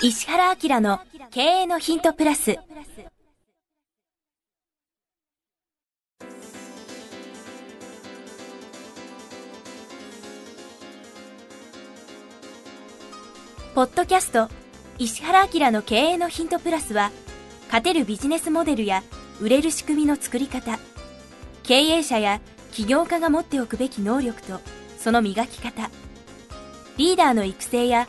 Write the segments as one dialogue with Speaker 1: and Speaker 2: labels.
Speaker 1: 石原明の経営のヒントプラス。ポッドキャスト石原明の経営のヒントプラスは勝てるビジネスモデルや売れる仕組みの作り方経営者や起業家が持っておくべき能力とその磨き方リーダーの育成や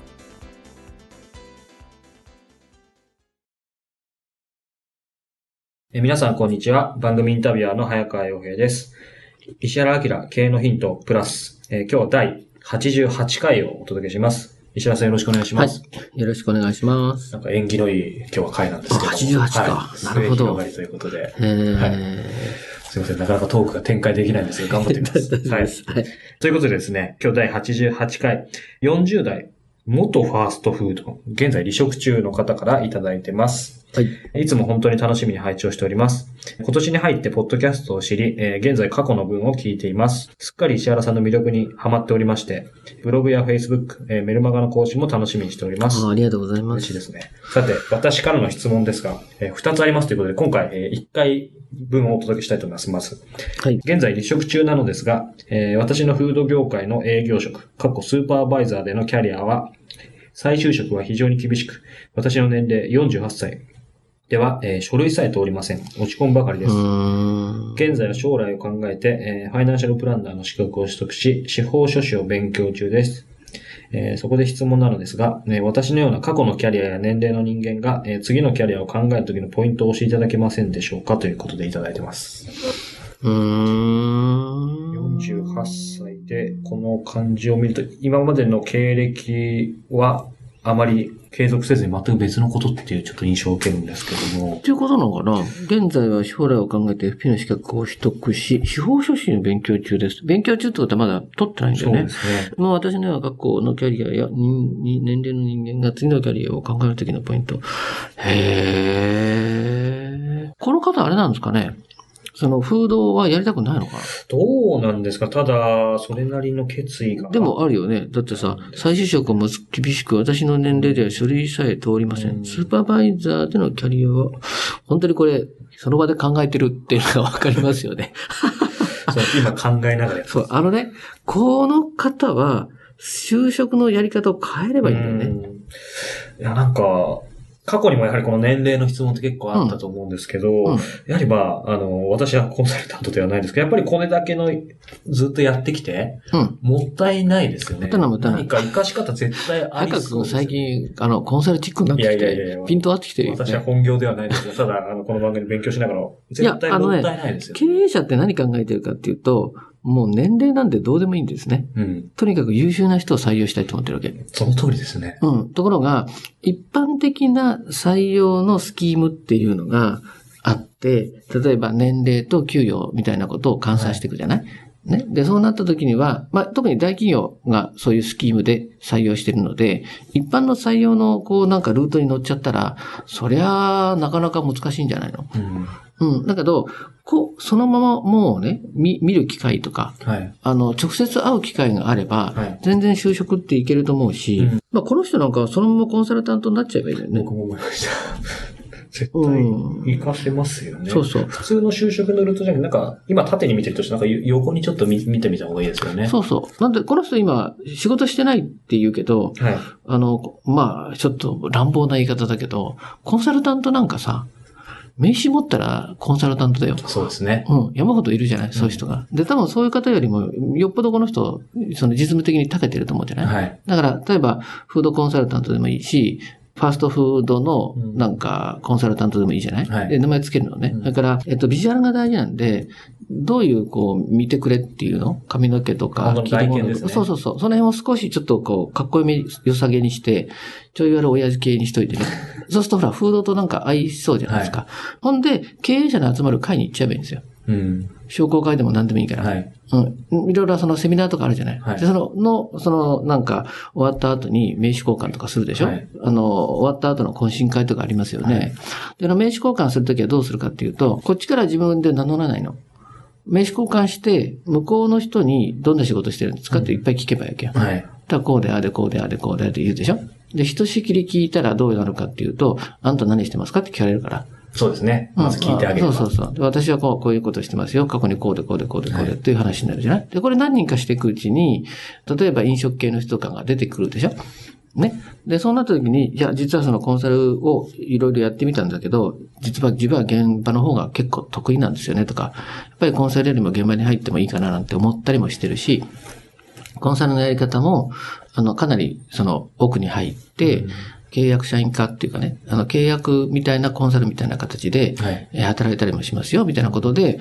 Speaker 2: 皆さん、こんにちは。番組インタビュアーの早川洋平です。石原明経営のヒントプラス、えー今日は第88回をお届けします。石原さんよろしくお願いします。
Speaker 3: よろしくお願いします。
Speaker 2: なんか縁起のいい今日は回なんですけども。
Speaker 3: あ88か
Speaker 2: はい
Speaker 3: なるほど
Speaker 2: がりということで。
Speaker 3: えー
Speaker 2: はいすいません、なかなかトークが展開できないんですが、頑張ってみます。
Speaker 3: 大丈夫ですはい。
Speaker 2: ということでですね、今日第88回、40代、元ファーストフード、現在離職中の方からいただいてます。
Speaker 3: はい。
Speaker 2: いつも本当に楽しみに拝聴しております。今年に入ってポッドキャストを知り、えー現在過去の分を聞いています。すっかり石原さんの魅力にハマっておりまして、ブログや Facebook、えーメルマガの更新も楽しみにしております。
Speaker 3: あありがとうございま。
Speaker 2: 嬉しいですすね。さて、私からの質問ですが、えー二つありますということで、今回、えー一回分をお届けしたいと思います。まず。
Speaker 3: はい。
Speaker 2: 現在離職中なのですが、えー私のフード業界の営業職、過去スーパーバイザーでのキャリアは、再就職は非常に厳しく、私の年齢48歳では、えー書類さえ通りません。落ち込むばかりです。現在は将来を考えて、えーファイナンシャルプランナーの資格を取得し、司法書士を勉強中です。えーそこで質問なのですが、えー私のような過去のキャリアや年齢の人間が、えー次のキャリアを考えるときのポイントを教えていただけませんでしょうか？ということでいただいてます。
Speaker 3: うーん。
Speaker 2: 48歳で、この漢字を見ると、今までの経歴は、あまり継続せずに全く別のことっていうちょっと印象を受けるんですけども
Speaker 3: っ、ていうことなのかな？現在は将来を考えて FP の資格を取得し、司法書士の勉強中です。勉強中ってことはまだ取ってないんだよね
Speaker 2: そうで。すね。
Speaker 3: まあ私のような学校のキャリアや年齢の人間が次のキャリアを考えるときのポイント。へー。この方あれなんですかね？その、フードはやりたくないのかな？
Speaker 2: どうなんですか？ただ、それなりの決意が。
Speaker 3: でもあるよね。だってさ、再就職も厳しく、私の年齢では書類さえ通りません。スーパーバイザーでのキャリアは、本当にこれ、その場で考えてるっていうのがわかりますよね。
Speaker 2: そう今考えながらやって
Speaker 3: そう、あのね、この方は、就職のやり方を変えればいいんだよね。
Speaker 2: うんいや、なんか、過去にもやはりこの年齢の質問って結構あったと思うんですけど、
Speaker 3: うん
Speaker 2: やはりまあ、あの、私はコンサルタントではないんですけど、やっぱりこれだけのずっとやってきて、
Speaker 3: うん。
Speaker 2: もったいないですよね。
Speaker 3: もったいないもったいない
Speaker 2: 何か活かし方絶対ありそうですよ
Speaker 3: 最近、あの、コンサルチックになってき
Speaker 2: いやいやいやいや、
Speaker 3: てピント合ってきてるよ
Speaker 2: 私は
Speaker 3: ね。
Speaker 2: 本業ではないですよ。ただ、あの、この番組勉強しながら、絶対もったいないですよ。
Speaker 3: 経営者って何考えてるかっていうと、もう年齢なんてどうでもいいんですね。
Speaker 2: うん。
Speaker 3: とにかく優秀な人を採用したいと思ってるわけ。
Speaker 2: その通りですね。
Speaker 3: うん。ところが、一般的な採用のスキームっていうのがあって、例えば年齢と給与みたいなことを換算していくじゃない、ね。で、そうなった時には、まあ、特に大企業がそういうスキームで採用してるので、一般の採用の、こう、なんかルートに乗っちゃったら、そりゃあ、なかなか難しいんじゃないの？
Speaker 2: うん。
Speaker 3: うん。だけど、こう、そのままもうね、見、見る機会とか、
Speaker 2: はい。
Speaker 3: あの、直接会う機会があれば、
Speaker 2: はい
Speaker 3: 全然就職っていけると思うし、
Speaker 2: うん
Speaker 3: まあこの人なんかはそのままコンサルタントになっちゃえばいいんだよね。
Speaker 2: 僕も思いました。絶
Speaker 3: うん
Speaker 2: 対活かせますよね。
Speaker 3: そうそう
Speaker 2: 普通の就職のルートじゃなくて、なんか、今縦に見てるとして、なんか横にちょっと見見てみた方がいいですよね。
Speaker 3: そうそう。なんで、この人今、仕事してないって言うけど、
Speaker 2: はい。
Speaker 3: あの、まあ、ちょっと乱暴な言い方だけど、コンサルタントなんかさ、名刺持ったらコンサルタントだよ。
Speaker 2: そうですね。
Speaker 3: うん、山ほどいるじゃないそういう人が。で、多分そういう方よりも、よっぽどこの人、その実務的に長けてると思うんじゃない？
Speaker 2: はい。
Speaker 3: だから、例えば、フードコンサルタントでもいいし、ファーストフードの
Speaker 2: うん
Speaker 3: なんかコンサルタントでもいいじゃない、
Speaker 2: はい
Speaker 3: で、名前つけるのね。
Speaker 2: うん
Speaker 3: だから、えっと、ビジュアルが大事なんで、どういう、こう、見てくれっていうの？髪の毛とか着るものとか、そうそうそう。その辺を少しちょっとこう、かっこよめ、良さげにして、ちょい悪親父系にしといてね。そうするとほら、フードとなんか合いそうじゃないですか。ほんで、経営者の集まる会に行っちゃえばいいんですよ。
Speaker 2: うん。
Speaker 3: 商工会でも何でもいいから。
Speaker 2: はい。
Speaker 3: うん。いろいろそのセミナーとかあるじゃない。
Speaker 2: はい
Speaker 3: で、その、の、その、なんか、終わった後に名刺交換とかするでしょ、
Speaker 2: はい
Speaker 3: あの、終わった後の懇親会とかありますよね。
Speaker 2: はい
Speaker 3: で、名刺交換するときはどうするかっていうと、こっちから自分で名乗らないの。名刺交換して、向こうの人にどんな仕事してるんですかっていっぱい聞けばいいわけよ。
Speaker 2: はい。
Speaker 3: だからこうでああでこうでああでこうでああで言うでしょで、ひとしきり聞いたらどうなるかっていうと、あんた何してますかって聞かれるから。
Speaker 2: そうですね。まず聞いてあげる。
Speaker 3: うんそうそうそう。で私はこう、こういうことしてますよ。過去にこうでこうでこうでこうでっていう話になるじゃない、で、これ何人かしていくうちに、例えば飲食系の人とかが出てくるでしょ？ね？で、そうなった時に、いや、実はそのコンサルをいろいろやってみたんだけど、実は自分は現場の方が結構得意なんですよねとか、やっぱりコンサルよりも現場に入ってもいいかななんて思ったりもしてるし、コンサルのやり方も、あの、かなりその奥に入って、契約社員化っていうかね、あの、契約みたいなコンサルみたいな形で、
Speaker 2: はい
Speaker 3: えー働いたりもしますよ、みたいなことで、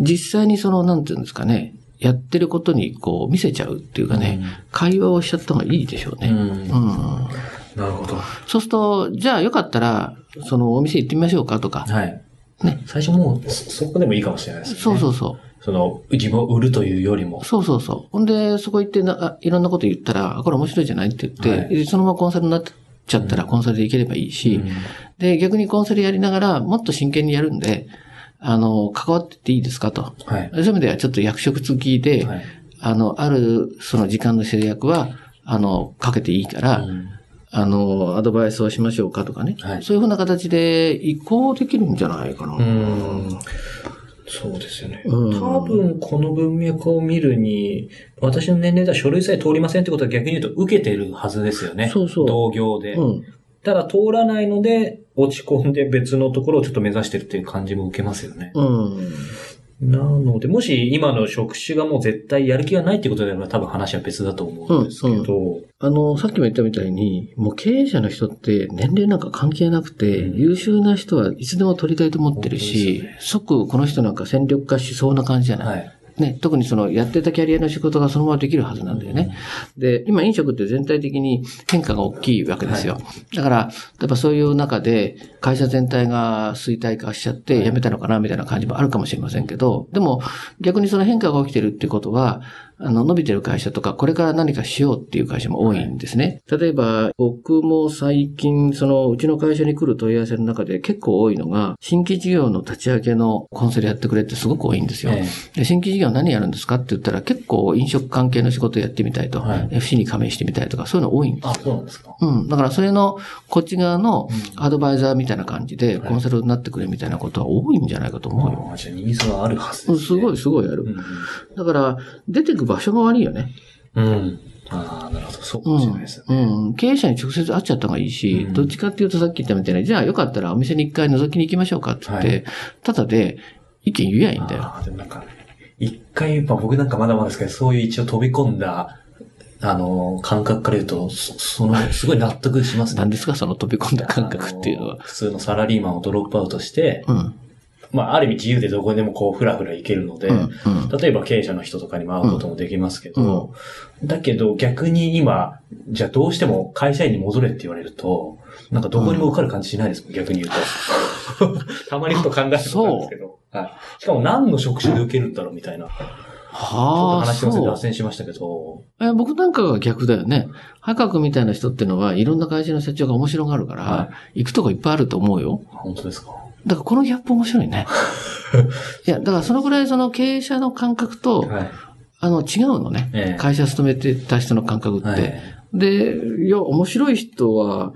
Speaker 3: 実際にその、なんていうんですかね、やってることにこう見せちゃうっていうかね、会話をしちゃった方がいいでしょうね。
Speaker 2: うん
Speaker 3: うん
Speaker 2: なるほど。
Speaker 3: そうすると、じゃあよかったら、そのお店行ってみましょうかとか。
Speaker 2: はい。
Speaker 3: ね。
Speaker 2: 最初もう、そそこでもいいかもしれないですね。
Speaker 3: そうそうそう。
Speaker 2: その、自分を売るというよりも。
Speaker 3: そうそうそう。ほんで、そこ行ってなあいろんなこと言ったら、あこれ面白いじゃないって言って、
Speaker 2: はい
Speaker 3: でそのままコンサルになっちゃったら、コンサルでいければいいし、
Speaker 2: うん
Speaker 3: で、逆にコンサルやりながら、もっと真剣にやるんで、あの、関わってっていいですかと。
Speaker 2: はい。
Speaker 3: そういう意味ではちょっと役職付きで、
Speaker 2: はい。
Speaker 3: あの、ある、その時間の制約は、あの、かけていいから、
Speaker 2: うん
Speaker 3: あの、アドバイスをしましょうかとかね。
Speaker 2: はい
Speaker 3: そういうふうな形で移行できるんじゃないかな。
Speaker 2: うんそうですよね。
Speaker 3: うん
Speaker 2: 多分この文脈を見るに、私の年齢では書類さえ通りませんってことは逆に言うと受けてるはずですよね。
Speaker 3: そうそう
Speaker 2: 同業で。
Speaker 3: うん。
Speaker 2: ただ通らないので、落ち込んで別のところをちょっと目指してるっていう感じも受けますよね。
Speaker 3: うん。
Speaker 2: なので、もし今の職種がもう絶対やる気がないってことであれば多分話は別だと思うんですけど、
Speaker 3: あの、さっきも言ったみたいに、もう経営者の人って年齢なんか関係なくて、
Speaker 2: うん。
Speaker 3: 優秀な人はいつでも取りたいと思ってるし、
Speaker 2: 本当です
Speaker 3: 即この人なんか戦力化しそうな感じじゃない、
Speaker 2: はい。
Speaker 3: ね、特にそのやってたキャリアの仕事がそのままできるはずなんだよね。で、今飲食って全体的に変化が大きいわけですよ。だから、やっぱそういう中で会社全体が衰退化しちゃって辞めたのかなみたいな感じもあるかもしれませんけど、でも逆にその変化が起きてるってことは、あの、伸びてる会社とか、これから何かしようっていう会社も多いんですね。例えば、僕も最近、その、うちの会社に来る問い合わせの中で結構多いのが、新規事業の立ち上げのコンサルやってくれってすごく多いんですよ。
Speaker 2: え
Speaker 3: で新規事業何やるんですかって言ったら結構飲食関係の仕事やってみたいと、
Speaker 2: はい
Speaker 3: FC に加盟してみたいとかそういうの多いんですよ。
Speaker 2: あ、そうなんですか。
Speaker 3: うん。だからそれのこっち側の
Speaker 2: うん
Speaker 3: アドバイザーみたいな感じで
Speaker 2: はい
Speaker 3: コンサルになってくれみたいなことは多いんじゃないかと思うよ。
Speaker 2: あじゃあニーズはあるはずです、ね。
Speaker 3: うんすごいすごいある。
Speaker 2: うん
Speaker 3: だから出てく場所が悪いよね。
Speaker 2: うん。うん。ああ、なるほど。そうか
Speaker 3: う
Speaker 2: もしれないです
Speaker 3: ん。
Speaker 2: ね。
Speaker 3: うん。経営者に直接会っちゃった方がいいし、
Speaker 2: うん
Speaker 3: どっちかっていうとさっき言ったみたいに、じゃあよかったらお店に一回覗きに行きましょうかって言って、
Speaker 2: はい
Speaker 3: ただで意見言えばいいんだよ。
Speaker 2: ああ、でもなんか、一回、まあ僕なんかまだまだですけど、そういう一応飛び込んだ、あの、感覚から言うと、そその、すごい納得しますね。
Speaker 3: 何ですかその飛び込んだ感覚っていうのは
Speaker 2: あ。普通のサラリーマンをドロップアウトして、
Speaker 3: うん。
Speaker 2: まあある意味自由でどこでもこう、ふらふら行けるので、
Speaker 3: うん。うん。
Speaker 2: 例えば経営者の人とかにも会うこともできますけど、だけど逆に今、じゃあどうしても会社員に戻れって言われると、なんかどこにも受かる感じしないですもん、逆に言うと。たまにふと考えることなんですけど。はい。しかも何の職種で受けるんだろうみたいな。ちょっと
Speaker 3: はあ、
Speaker 2: 話しません脱。線しましたけど。
Speaker 3: え僕なんかが逆だよね。ハカ君みたいな人ってのは、いろんな会社の社長が面白がるから、
Speaker 2: は
Speaker 3: 行くとこいっぱいあると思うよ。
Speaker 2: 本当ですか
Speaker 3: だからこのギャップ面白いね。いや、だからそのぐらいその経営者の感覚と、
Speaker 2: はい。
Speaker 3: あの、違うのね。
Speaker 2: ええ
Speaker 3: 会社勤めてた人の感覚って。
Speaker 2: はい。
Speaker 3: で、いや、面白い人は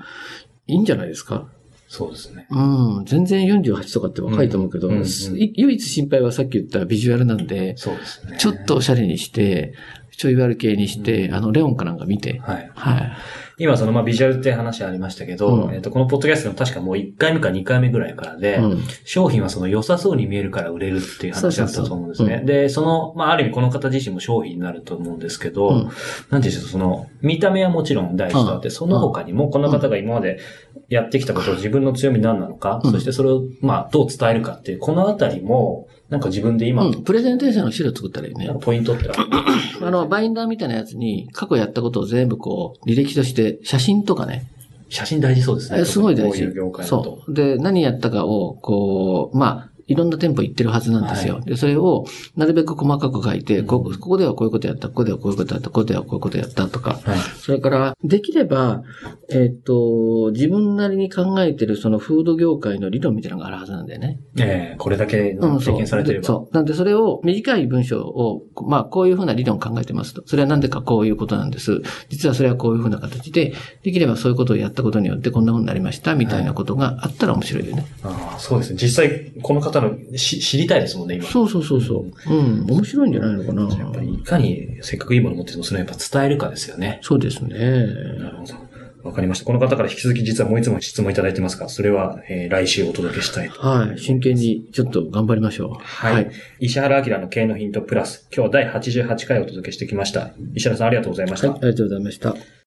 Speaker 3: いいんじゃないですか？
Speaker 2: そうですね。
Speaker 3: うん。全然48とかって若いと思うけど、
Speaker 2: うんうんうん
Speaker 3: い唯一心配はさっき言ったビジュアルなんで、
Speaker 2: そうですね。
Speaker 3: ちょっとおしゃれにして、ちょい悪系にして、あの、レオンかなんか見て。
Speaker 2: はい。
Speaker 3: はい。
Speaker 2: 今そのまあビジュアルって話ありましたけど、
Speaker 3: うん
Speaker 2: えっ、と、このポッドキャストの確かもう1回目か2回目ぐらいからで、
Speaker 3: うん。
Speaker 2: 商品はその良さそうに見えるから売れるっていう話だったと思うんですね。
Speaker 3: そうそうそう
Speaker 2: で、その、まあある意味この方自身も商品になると思うんですけど、
Speaker 3: うん
Speaker 2: なんていうんでしょう、その、見た目はもちろん大事とあって、
Speaker 3: うん
Speaker 2: その他にもこの方が今までやってきたことを自分の強み何なのか、
Speaker 3: うん
Speaker 2: そしてそれをまあどう伝えるかっていう、このあたりも、なんか自分で今、
Speaker 3: うん。プレゼンテーションの資料作ったらいいね
Speaker 2: ポイントって あ
Speaker 3: の、バインダーみたいなやつに過去やったことを全部こう、履歴として写真とかね。
Speaker 2: 写真大事そうですね。
Speaker 3: えすごい大事
Speaker 2: こういう業界だと。
Speaker 3: そう。で、何やったかを、こう、まあ、いろんな店舗行ってるはずなんですよ。
Speaker 2: はい
Speaker 3: で、それをなるべく細かく書いて、こここではこういうことやった、ここではこういうことやった、ここではこういうことやったとか、
Speaker 2: はい。
Speaker 3: それから、できれば、えっと、自分なりに考えてるそのフード業界の理論みたいなのがあるはずなんだよね。
Speaker 2: えー、これだけ
Speaker 3: うん、
Speaker 2: 経験されてれば。
Speaker 3: そう。なんで、それを短い文章を、まあ、こういうふうな理論を考えてますと。それはなんでかこういうことなんです。実はそれはこういうふうな形で、できればそういうことをやったことによってこんなふうになりました、みたいなことがあったら面白いよね。
Speaker 2: ああ、そうですね。実際、この方のし知りたいですもんね、今。
Speaker 3: そうそうそうそう。うん、面白いんじゃないのかな。
Speaker 2: やっぱり、いかにせっかくいいもの持ってても、それをやっぱ伝えるかですよね。
Speaker 3: そうですね。
Speaker 2: なるほど。わかりました。この方から引き続き実はもう一つも質問いただいてますが、それは、えー来週お届けしたいと。
Speaker 3: はい。真剣にちょっと頑張りましょう。
Speaker 2: はい。石原明の経営のヒントプラス、今日は第88回お届けしてきました。石原さんありがとうございました。
Speaker 3: はい、ありがとうございました。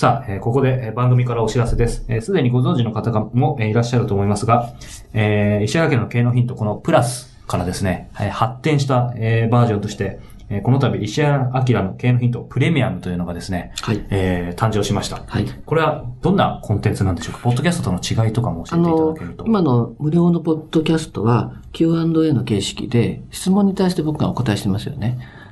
Speaker 2: さあ、えーここでえー番組からお知らせです。えーすでにご存知の方がもえーいらっしゃると思いますが、えー石原家の経営のヒント、このプラスからですね、えー発展した、えーバージョンとして、えーこの度石原明の経営のヒントプレミアムというのがですね、
Speaker 3: はい。
Speaker 2: えー誕生しました。
Speaker 3: はい。
Speaker 2: これはどんなコンテンツなんでしょうか？ポッドキャストとの違いとかも教
Speaker 3: あ
Speaker 2: えていただ
Speaker 3: の
Speaker 2: けると。、
Speaker 3: 今の無料のポッドキャストは Q&A の形式で質問に対して僕がお答えしてますよね。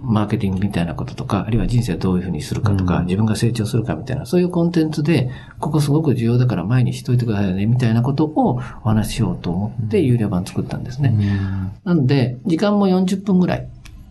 Speaker 3: マーケティングみたいなこととか、あるいは人生をどういうふうにするかとか、
Speaker 2: うん。
Speaker 3: 自分が成長するかみたいな、そういうコンテンツで、ここすごく重要だから前にしといてくださいね、みたいなことをお話ししようと思って、有料版作ったんですね。
Speaker 2: うん。
Speaker 3: なので、時間も40分ぐらい、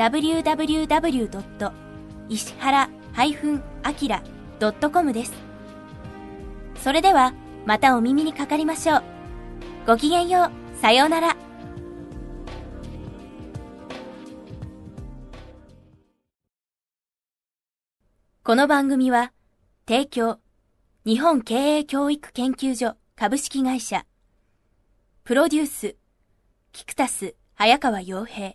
Speaker 1: www. 石原 -akira.com です。それでは、またお耳にかかりましょう。ごきげんよう。さようなら。この番組は、提供、日本経営教育研究所株式会社、プロデュース、キクタス早川洋平、